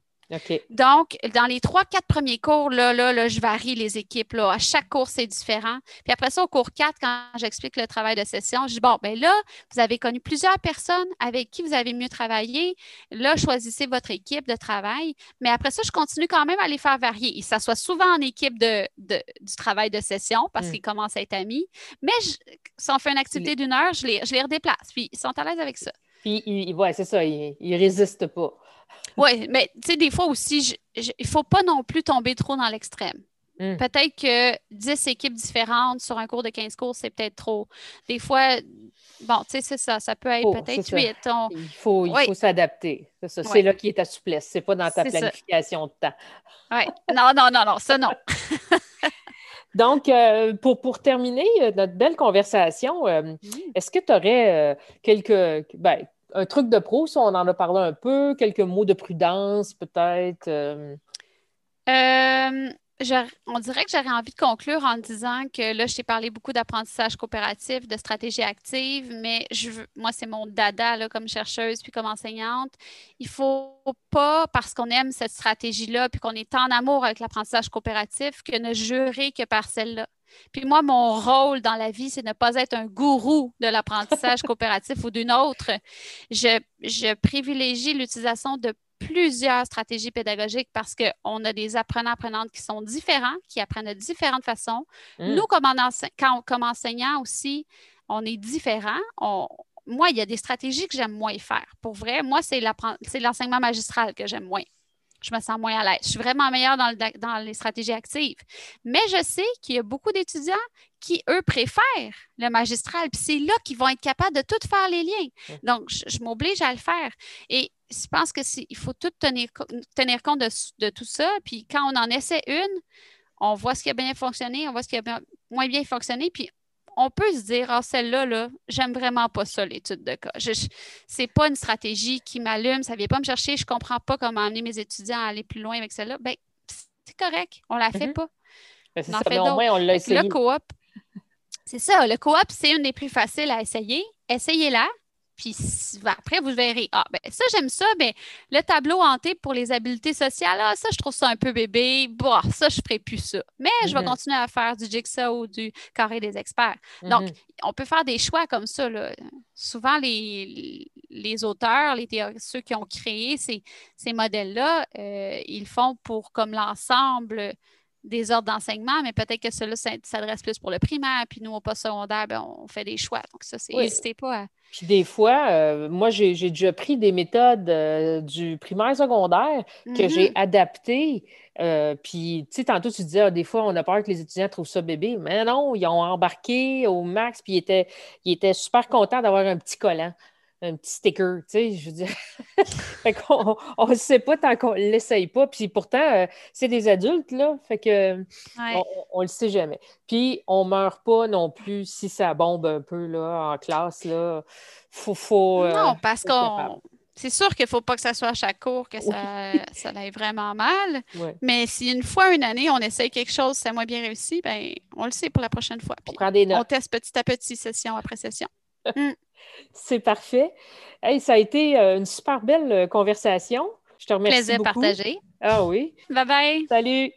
Donc, dans les trois, quatre premiers cours, là, là, là, je varie les équipes. Là. À chaque cours, c'est différent. Puis après ça, au cours 4, quand j'explique le travail de session, je dis bon, ben là, vous avez connu plusieurs personnes avec qui vous avez mieux travaillé. Là, choisissez votre équipe de travail. Mais après ça, je continue quand même à les faire varier. Ils s'assoient souvent en équipe de, du travail de session parce hmm. qu'ils commencent à être amis. Mais si on fait une activité d'une heure, je les, je les redéplace. Puis ils sont à l'aise avec ça. Puis, ouais, c'est ça, ils ne résistent pas. Oui, mais tu sais, des fois aussi, il ne faut pas non plus tomber trop dans l'extrême. Hmm. Peut-être que 10 équipes différentes sur un cours de 15 cours, c'est peut-être trop. Des fois, bon, tu sais, c'est ça, ça peut être peut-être 8. Il faut, il faut s'adapter. C'est ça, c'est là qui est ta souplesse. C'est pas dans ta planification de temps. Oui, non, non, non, non, ça non. Donc, euh, pour, pour, terminer euh, notre belle conversation, euh, hmm. est-ce que tu aurais quelques, ben, un truc de pro, on en a parlé un peu, quelques mots de prudence peut-être. Euh? Euh, on dirait que j'aurais envie de conclure en disant que là, je t'ai parlé beaucoup d'apprentissage coopératif, de stratégie active, mais je moi, c'est mon dada là, comme chercheuse puis comme enseignante. Il ne faut pas, parce qu'on aime cette stratégie-là puis qu'on est en amour avec l'apprentissage coopératif, que ne jurer que par celle-là. Puis moi, mon rôle dans la vie, c'est de ne pas être un gourou de l'apprentissage coopératif ou d'une autre. Je, je privilégie l'utilisation de plusieurs stratégies pédagogiques parce qu'on a des apprenants-apprenantes qui sont différents, qui apprennent de différentes façons. Mm. Nous, comme, comme enseignants aussi, on est différents. moi, il y a des stratégies que j'aime moins faire. Pour vrai, moi, c'est l'enseignement magistral que j'aime moins je me sens moins à l'aise. Je suis vraiment meilleure dans, dans les stratégies actives. Mais je sais qu'il y a beaucoup d'étudiants qui, eux, préfèrent le magistral. Puis c'est là qu'ils vont être capables de tout faire les liens. Donc, je, m'oblige à le faire. Et je pense qu'il faut tout tenir, tenir compte de, tout ça. Puis quand on en essaie une, on voit ce qui a bien fonctionné, on voit ce qui a moins bien fonctionné, puis on peut se dire, ah, celle-là, là, j'aime vraiment pas ça, l'étude de cas. Ce n'est pas une stratégie qui m'allume, ça ne vient pas me chercher, je ne comprends pas comment amener mes étudiants à aller plus loin avec celle-là. Ben, c'est correct, on ne la fait mm-hmm. pas. Ben, c'est ça, mais au moins, on l'a essayé. Le coop, c'est ça, le coop, c'est une des plus faciles à essayer. Essayez-la, puis après, vous verrez. Ah, ben ça, j'aime ça. mais le tableau hanté pour les habiletés sociales, ah, ça, je trouve ça un peu bébé. Bah, ça, je ne ferai plus ça. Mais je vais mm-hmm. continuer à faire du jigsaw ou du carré des experts. Donc, mm-hmm. on peut faire des choix comme ça. Souvent, les, les auteurs, les ceux qui ont créé ces, ces modèles-là, euh, ils font pour comme l'ensemble des ordres d'enseignement, mais peut-être que cela s'adresse plus pour le primaire, puis nous, au post-secondaire, ben, on fait des choix. Donc, ça, c'est n'hésitez pas à. Puis des fois, euh, moi, j'ai déjà pris des méthodes euh, du primaire secondaire que j'ai mm-hmm. adaptées. Euh, puis, tu sais, tantôt, tu disais, ah, des fois, on a peur que les étudiants trouvent ça bébé. Mais non, ils ont embarqué au max, puis ils étaient, ils étaient super contents d'avoir un petit collant un petit sticker, tu sais, je veux dire. fait qu'on on ne sait pas tant qu'on ne l'essaye pas. Puis pourtant, euh, c'est des adultes, là. Fait que on, ne le sait jamais. Puis on ne meurt pas non plus si ça bombe un peu là, en classe, là. Faut, faut, euh, non, parce qu'on. C'est sûr qu'il ne faut pas que ça soit à chaque cours que ça, ça aille vraiment mal. Mais si une fois, une année, on essaye quelque chose, c'est moins bien réussi, ben on le sait pour la prochaine fois. on prend des notes. On teste petit à petit, session après session. Mm. C'est parfait. ça a été euh, une super belle euh, conversation. Je te remercie. Plaisir partagé. Ah oui. Bye bye. Salut.